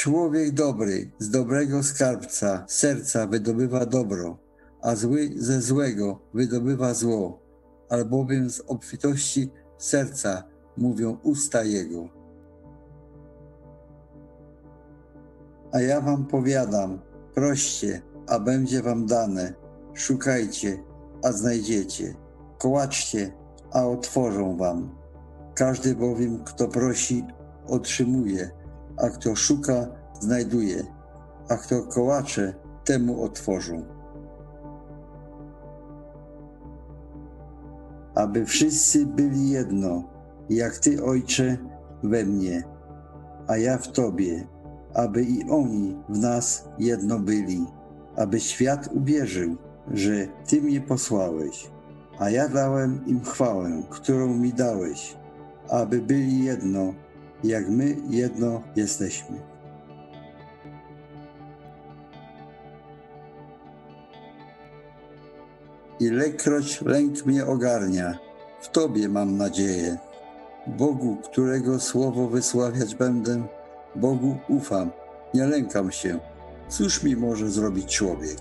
Człowiek dobry z dobrego skarbca serca wydobywa dobro, a zły ze złego wydobywa zło, albowiem z obfitości serca mówią usta jego. A ja wam powiadam, proście, a będzie wam dane, szukajcie, a znajdziecie, kołaczcie, a otworzą wam. Każdy bowiem, kto prosi, otrzymuje, a kto szuka, znajduje, a kto kołacze, temu otworzą. Aby wszyscy byli jedno, jak Ty, Ojcze, we mnie, a ja w Tobie, aby i oni w nas jedno byli, aby świat uwierzył, że Ty mnie posłałeś, a ja dałem im chwałę, którą mi dałeś, aby byli jedno, jak my jedno jesteśmy. Ilekroć lęk mnie ogarnia, w Tobie mam nadzieję. Bogu, którego słowo wysławiać będę, Bogu ufam, nie lękam się. Cóż mi może zrobić człowiek?